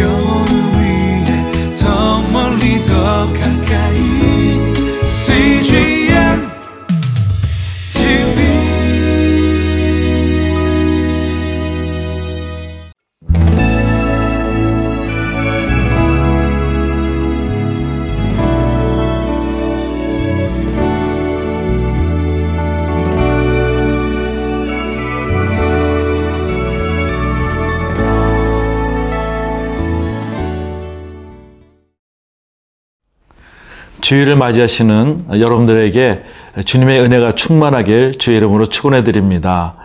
영 주일을 맞이하시는 여러분들에게 주님의 은혜가 충만하길 주의 이름으로 축원해 드립니다.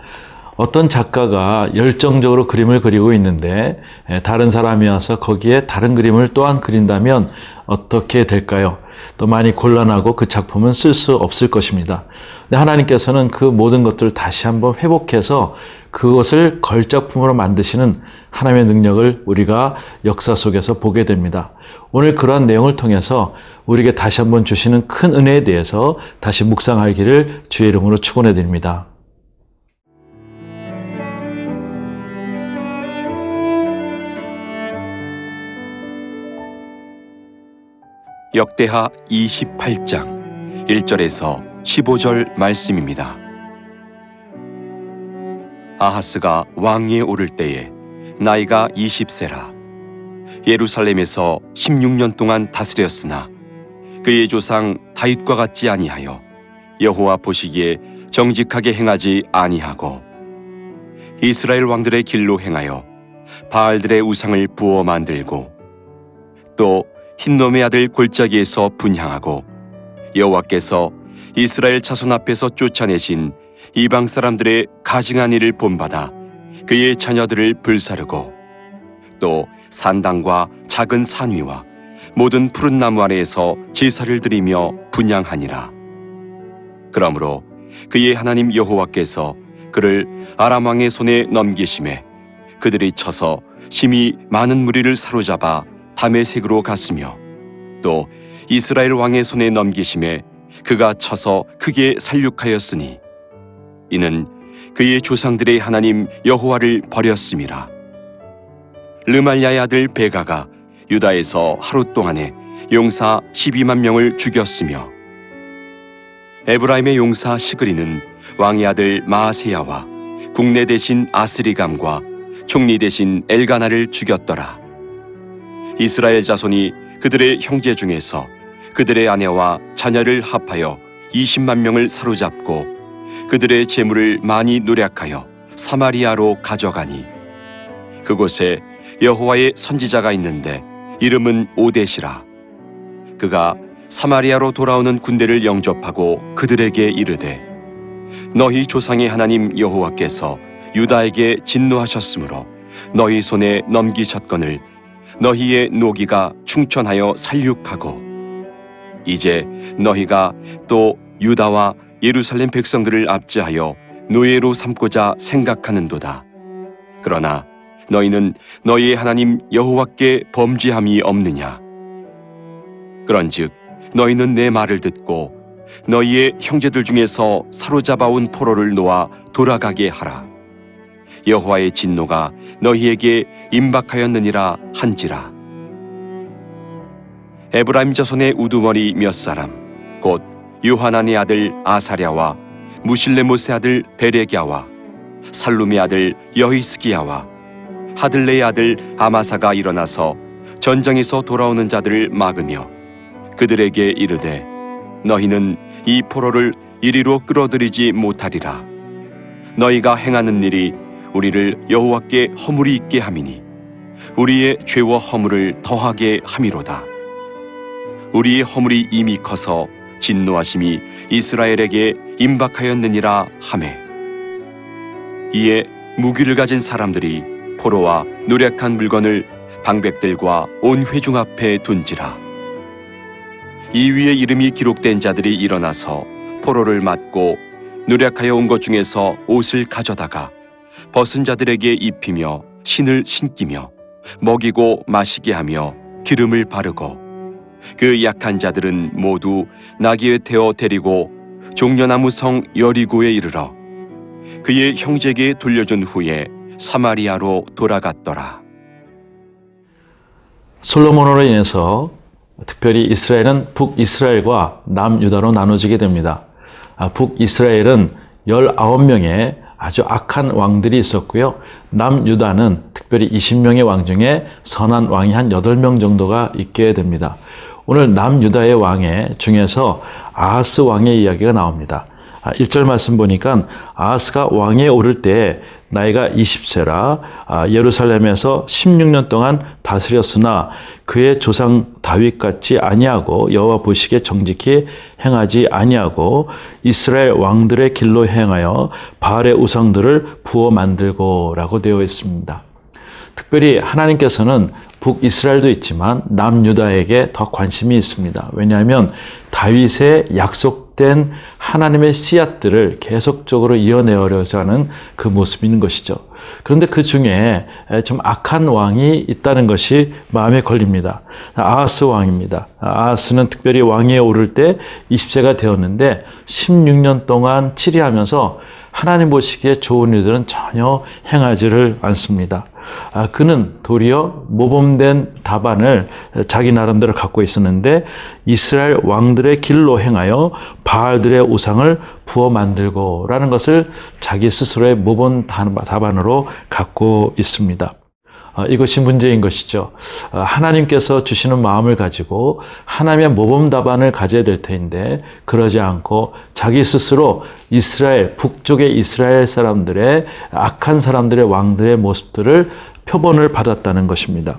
어떤 작가가 열정적으로 그림을 그리고 있는데 다른 사람이 와서 거기에 다른 그림을 또한 그린다면 어떻게 될까요? 또 많이 곤란하고 그 작품은 쓸 수 없을 것입니다. 하나님께서는 그 모든 것들을 다시 한번 회복해서 그것을 걸작품으로 만드시는 하나님의 능력을 우리가 역사 속에서 보게 됩니다. 오늘 그러한 내용을 통해서 우리에게 다시 한번 주시는 큰 은혜에 대해서 다시 묵상하기를 주의 이름으로 축원해 드립니다. 역대하 28장 1절에서 15절 말씀입니다. 아하스가 왕위에 오를 때에 나이가 20세라 예루살렘에서 16년 동안 다스렸으나 그의 조상 다윗과 같지 아니하여 여호와 보시기에 정직하게 행하지 아니하고 이스라엘 왕들의 길로 행하여 바알들의 우상을 부어 만들고 또 흰놈의 아들 골짜기에서 분향하고 여호와께서 이스라엘 자손 앞에서 쫓아내신 이방 사람들의 가증한 일을 본받아 그의 자녀들을 불사르고 또 산당과 작은 산 위와 모든 푸른 나무 아래에서 제사를 드리며 분양하니라. 그러므로 그의 하나님 여호와께서 그를 아람 왕의 손에 넘기심에 그들이 쳐서 심히 많은 무리를 사로잡아 다메색으로 갔으며 또 이스라엘 왕의 손에 넘기심에 그가 쳐서 크게 살육하였으니 이는 그의 조상들의 하나님 여호와를 버렸음이라. 르말야의 아들 베가가 유다에서 하루 동안에 용사 12만 명을 죽였으며 에브라임의 용사 시그리는 왕의 아들 마아세야와 국내 대신 아스리감과 총리 대신 엘가나를 죽였더라. 이스라엘 자손이 그들의 형제 중에서 그들의 아내와 자녀를 합하여 20만 명을 사로잡고 그들의 재물을 많이 노략하여 사마리아로 가져가니 그곳에 여호와의 선지자가 있는데 이름은 오데시라 그가 사마리아로 돌아오는 군대를 영접하고 그들에게 이르되 너희 조상의 하나님 여호와께서 유다에게 진노하셨으므로 너희 손에 넘기셨거늘 너희의 노기가 충천하여 살육하고 이제 너희가 또 유다와 예루살렘 백성들을 압제하여 노예로 삼고자 생각하는도다. 그러나 너희는 너희의 하나님 여호와께 범죄함이 없느냐? 그런즉 너희는 내 말을 듣고 너희의 형제들 중에서 사로잡아온 포로를 놓아 돌아가게 하라. 여호와의 진노가 너희에게 임박하였느니라 한지라. 에브라임 자손의 우두머리 몇 사람 곧 요하난의 아들 아사랴와 무실레못의 아들 베레갸와 살룸의 아들 여히스기야와 하들레의 아들 아마사가 일어나서 전장에서 돌아오는 자들을 막으며 그들에게 이르되 너희는 이 포로를 이리로 끌어들이지 못하리라. 너희가 행하는 일이 우리를 여호와께 허물이 있게 함이니 우리의 죄와 허물을 더하게 함이로다. 우리의 허물이 이미 커서 진노하심이 이스라엘에게 임박하였느니라 하매. 이에 무기를 가진 사람들이 포로와 노력한 물건을 방백들과 온 회중 앞에 둔지라. 이 위에 이름이 기록된 자들이 일어나서 포로를 맞고 노력하여 온 것 중에서 옷을 가져다가 벗은 자들에게 입히며 신을 신기며 먹이고 마시게 하며 기름을 바르고 그 약한 자들은 모두 나귀에 태워 데리고 종려나무 성 여리고에 이르러 그의 형제에게 돌려준 후에 사마리아로 돌아갔더라. 솔로몬으로 인해서 특별히 이스라엘은 북이스라엘과 남유다로 나눠지게 됩니다. 아, 북이스라엘은 19명의 아주 악한 왕들이 있었고요. 남유다는 특별히 20명의 왕 중에 선한 왕이 한 8명 정도가 있게 됩니다. 오늘 남유다의 왕의 중에서 아하스 왕의 이야기가 나옵니다. 1절 아, 말씀 보니까 아하스가 왕에 오를 때 나이가 20세라 아, 예루살렘에서 16년 동안 다스렸으나 그의 조상 다윗 같이 아니하고 여호와 보시기에 정직히 행하지 아니하고 이스라엘 왕들의 길로 행하여 바알의 우상들을 부어 만들고라고 되어 있습니다. 특별히 하나님께서는 북이스라엘도 있지만 남유다에게 더 관심이 있습니다. 왜냐하면 다윗의 약속 된 하나님의 씨앗들을 계속적으로 이어내려자 하는 그 있는 것이죠. 그런데 그 중에 좀 악한 왕이 있다는 것이 마음에 걸립니다. 아하스 왕입니다. 아하스는 특별히 왕위에 오를 때 20세가 되었는데 16년 동안 치리하면서 하나님 보시기에 좋은 일들은 전혀 행하지를 않습니다. 아, 그는 도리어 모범된 답안을 자기 나름대로 갖고 있었는데 이스라엘 왕들의 길로 행하여 바알들의 우상을 부어 만들고라는 것을 자기 스스로의 모범 답안으로 갖고 있습니다. 아, 이것이 문제인 것이죠. 아, 하나님께서 주시는 마음을 가지고 하나님의 모범 답안을 가져야 될 터인데 그러지 않고 자기 스스로 이스라엘 북쪽의 이스라엘 사람들의 악한 사람들의 왕들의 모습들을 표본을 받았다는 것입니다.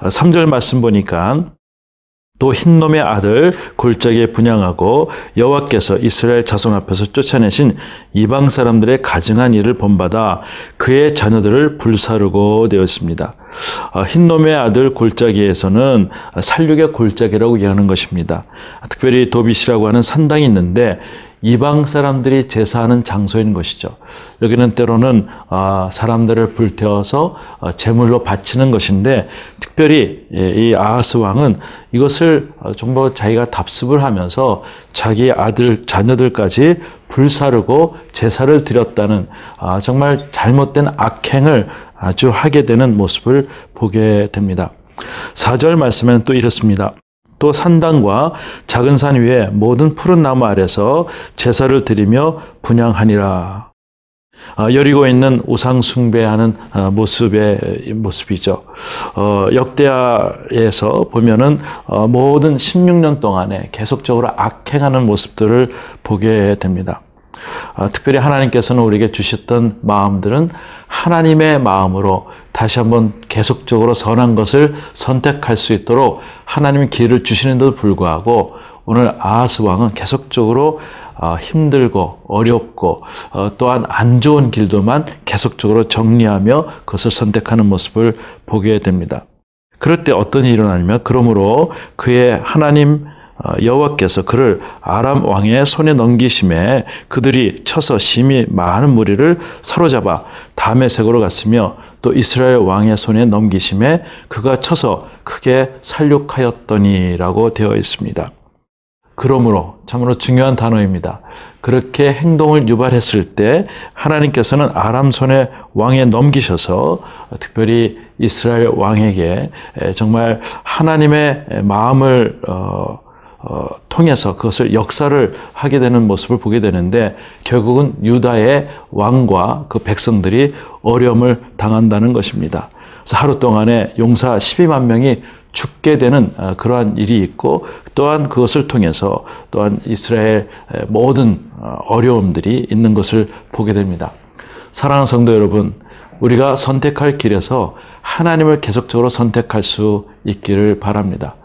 3절 아, 말씀 보니까 또 흰놈의 아들 골짜기에 분양하고 여호와께서 이스라엘 자손 앞에서 쫓아내신 이방 사람들의 가증한 일을 본받아 그의 자녀들을 불사르고 되었습니다. 아, 흰놈의 아들 골짜기에서는 살육의 골짜기라고 얘기하는 것입니다. 특별히 도빗이라고 하는 산당이 있는데 이방 사람들이 제사하는 장소인 것이죠. 여기는 때로는 아, 사람들을 불태워서 어, 제물로 바치는 것인데 특별히 예, 이 아하스 왕은 이것을 어, 자기가 답습을 하면서 자기 아들 자녀들까지 불사르고 제사를 드렸다는 아, 정말 잘못된 악행을 아주 하게 되는 모습을 보게 됩니다. 4절 말씀에는 또 이렇습니다. 또 산당과 작은 산 위에 모든 푸른 나무 아래서 제사를 드리며 분양하니라. 아, 여리고 있는 우상 숭배하는 아, 모습의 모습이죠. 어, 역대하에서 보면은 어, 모든 16년 동안에 계속적으로 악행하는 모습들을 보게 됩니다. 아, 특별히 하나님께서는 우리에게 주셨던 마음들은 하나님의 마음으로 다시 한번 계속적으로 선한 것을 선택할 수 있도록 하나님의 기회를 주시는데도 불구하고 오늘 아하스 왕은 계속적으로 어, 힘들고 어렵고 어, 또한 안 좋은 길도만 계속적으로 정리하며 그것을 선택하는 모습을 보게 됩니다. 그럴 때 어떤 일이 일어나냐면 그러므로 그의 하나님 어, 여호와께서 그를 아람 왕의 손에 넘기심에 그들이 쳐서 심히 많은 무리를 사로잡아 다메색으로 갔으며 또 이스라엘 왕의 손에 넘기심에 그가 쳐서 크게 살육하였더니라고 되어 있습니다. 그러므로 참으로 중요한 단어입니다. 그렇게 행동을 유발했을 때 하나님께서는 아람 손에 왕에 넘기셔서 특별히 이스라엘 왕에게 정말 하나님의 마음을 어, 어, 통해서 그것을 역사를 하게 되는 모습을 보게 되는데 결국은 유다의 왕과 그 백성들이 어려움을 당한다는 것입니다. 그래서 하루 동안에 용사 12만 명이 죽게 되는 어, 그러한 일이 있고 또한 그것을 통해서 또한 이스라엘 모든 어, 어려움들이 있는 것을 보게 됩니다. 사랑하는 성도 여러분, 우리가 선택할 길에서 하나님을 계속적으로 선택할 수 있기를 바랍니다.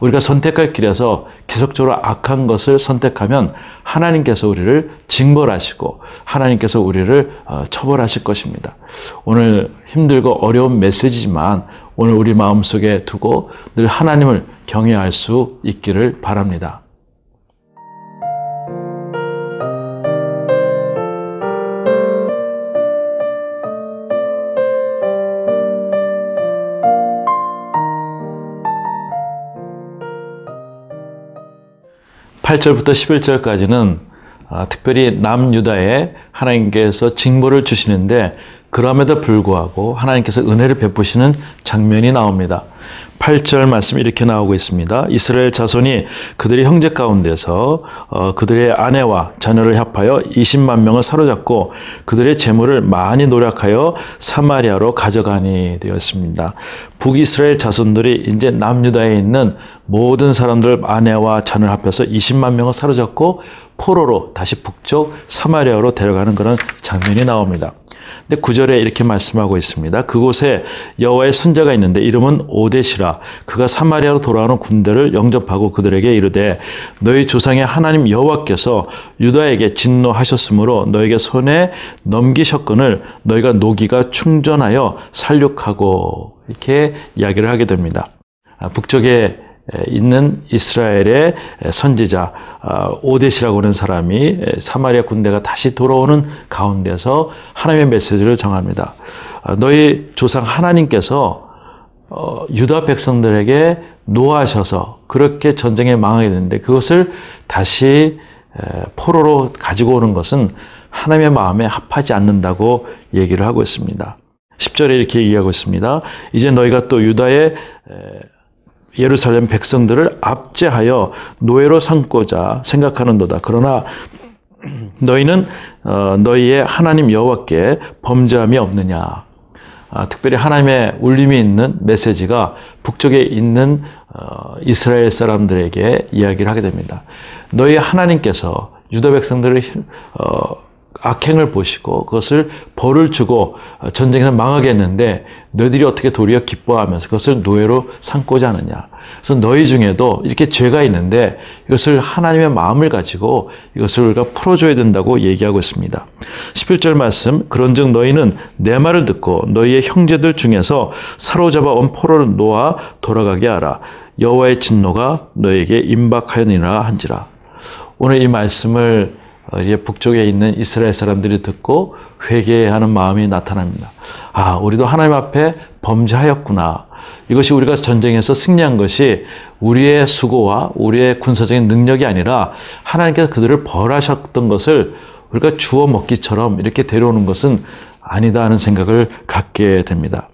우리가 선택할 길에서 계속적으로 악한 것을 선택하면 하나님께서 우리를 징벌하시고 하나님께서 우리를 어, 처벌하실 것입니다. 오늘 힘들고 어려운 메시지지만 오늘 우리 마음속에 두고 늘 하나님을 경외할 수 있기를 바랍니다. 8절부터 11절까지는 아, 특별히 남유다에 하나님께서 징벌을 주시는데 그럼에도 불구하고 하나님께서 은혜를 베푸시는 장면이 나옵니다. 8절 말씀 이렇게 나오고 있습니다. 이스라엘 자손이 그들의 형제 가운데서 어, 그들의 아내와 자녀를 합하여 20만 명을 사로잡고 그들의 재물을 많이 노력하여 사마리아로 가져가니 되었습니다. 북이스라엘 자손들이 이제 남유다에 있는 모든 사람들 아내와 자녀를 합해서 20만 명을 사로잡고 포로로 다시 북쪽 사마리아로 데려가는 그런 장면이 나옵니다. 근데 구절에 이렇게 말씀하고 있습니다. 그곳에 여호와의 선자가 있는데 이름은 오데시라. 그가 사마리아로 돌아오는 군대를 영접하고 그들에게 이르되 너희 조상의 하나님 여호와께서 유다에게 진노하셨으므로 너에게 손에 넘기셨건을 너희가 노기가 충전하여 살육하고 이렇게 이야기를 하게 됩니다. 아, 북쪽에 있는 이스라엘의 선지자 아, 오데시라고 하는 사람이 사마리아 군대가 다시 돌아오는 가운데서 하나님의 메시지를 정합니다. 아, 너희 조상 하나님께서 어, 유다 백성들에게 노하셔서 그렇게 전쟁에 망하게 되는데 그것을 다시 포로로 가지고 오는 것은 하나님의 마음에 합하지 않는다고 얘기를 하고 있습니다. 10절에 이렇게 얘기하고 있습니다. 이제 너희가 또 유다의 예루살렘 백성들을 압제하여 노예로 삼고자 생각하는도다. 그러나 너희는 어, 너희의 하나님 여호와께 범죄함이 없느냐. 아, 특별히 하나님의 울림이 있는 메시지가 북쪽에 있는 어, 이스라엘 사람들에게 이야기를 하게 됩니다. 너희 하나님께서 유다 백성들을 어, 악행을 보시고 그것을 벌을 주고 전쟁에서 망하게 했는데 너희들이 어떻게 도리어 기뻐하면서 그것을 노예로 삼고자 하느냐. 그래서 너희 중에도 이렇게 죄가 있는데 이것을 하나님의 마음을 가지고 이것을 우리가 풀어줘야 된다고 얘기하고 있습니다. 11절 말씀 그런즉 너희는 내 말을 듣고 너희의 형제들 중에서 사로잡아 온 포로를 놓아 돌아가게 하라. 여호와의 진노가 너에게 임박하였니라 한지라. 오늘 이 말씀을 북쪽에 있는 이스라엘 사람들이 듣고 회개하는 마음이 나타납니다. 아, 우리도 하나님 앞에 범죄하였구나. 이것이 우리가 전쟁에서 승리한 것이 우리의 수고와 우리의 군사적인 능력이 아니라 하나님께서 그들을 벌하셨던 것을 우리가 주워 먹기처럼 이렇게 데려오는 것은 아니다 하는 생각을 갖게 됩니다.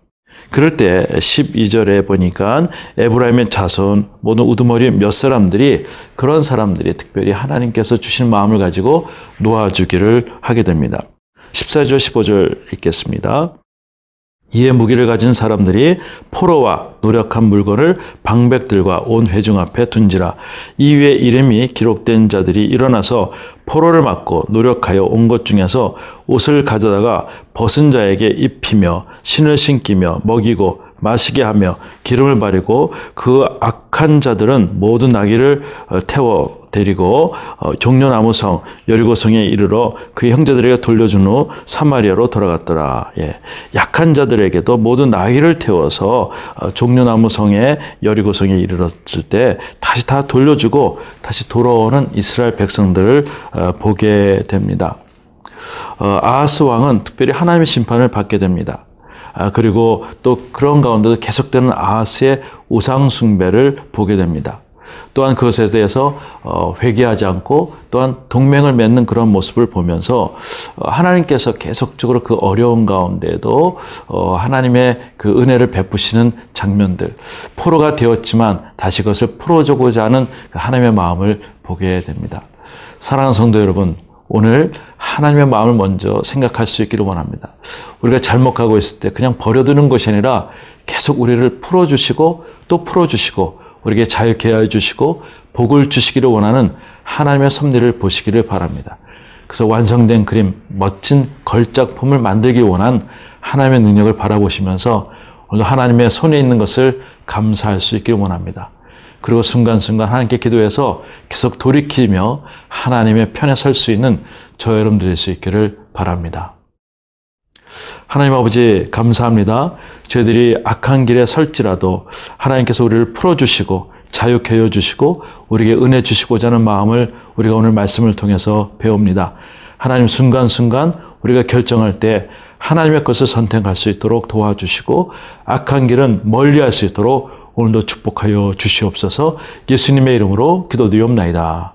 그럴 때 12절에 보니까 에브라임의 자손 모든 우두머리 몇 사람들이 그런 사람들이 특별히 하나님께서 주신 마음을 가지고 놓아주기를 하게 됩니다. 14절 15절 읽겠습니다. 이에 무기를 가진 사람들이 포로와 노력한 물건을 방백들과 온 회중 앞에 둔지라. 이 위에 이름이 기록된 자들이 일어나서 포로를 맞고 노력하여 온 것 중에서 옷을 가져다가 벗은 자에게 입히며 신을 신기며 먹이고 마시게 하며 기름을 바르고 그 악한 자들은 모든 나귀를 어, 태워 데리고 어, 종려나무성 여리고성에 이르러 그의 형제들에게 돌려준 후 사마리아로 돌아갔더라. 예. 약한 자들에게도 모든 나귀를 태워서 어, 종려나무성에 여리고성에 이르렀을 때 다시 다 돌려주고 다시 돌아오는 이스라엘 백성들을 보게 됩니다. 아하스 왕은 특별히 하나님의 심판을 받게 됩니다. 아, 그리고 또 그런 가운데도 계속되는 아하스의 우상 숭배를 보게 됩니다. 또한 그것에 대해서 어, 회개하지 않고 또한 동맹을 맺는 그런 모습을 보면서 어, 하나님께서 계속적으로 그 어려운 가운데도 어, 하나님의 그 은혜를 베푸시는 장면들 포로가 되었지만 다시 그것을 풀어주고자 하는 그 하나님의 마음을 보게 됩니다. 사랑하는 성도 여러분, 오늘 하나님의 마음을 먼저 생각할 수 있기를 원합니다. 우리가 잘못 가고 있을 때 그냥 버려두는 것이 아니라 계속 우리를 풀어주시고 또 풀어주시고 우리에게 자유케 해주시고 복을 주시기를 원하는 하나님의 섭리를 보시기를 바랍니다. 그래서 완성된 그림, 멋진 걸작품을 만들기 원한 하나님의 능력을 바라보시면서 오늘 하나님의 손에 있는 것을 감사할 수 있기를 원합니다. 그리고 순간순간 하나님께 기도해서 계속 돌이키며 하나님의 편에 설 수 있는 저 여러분 들일 수 있기를 바랍니다. 하나님 아버지 감사합니다. 저희들이 악한 길에 설지라도 하나님께서 우리를 풀어주시고 자유케 해 주시고 우리에게 은혜 주시고자 하는 마음을 우리가 오늘 말씀을 통해서 배웁니다. 하나님 순간순간 우리가 결정할 때 하나님의 것을 선택할 수 있도록 도와주시고 악한 길은 멀리할 수 있도록 오늘도 축복하여 주시옵소서 예수님의 이름으로 기도드리옵나이다.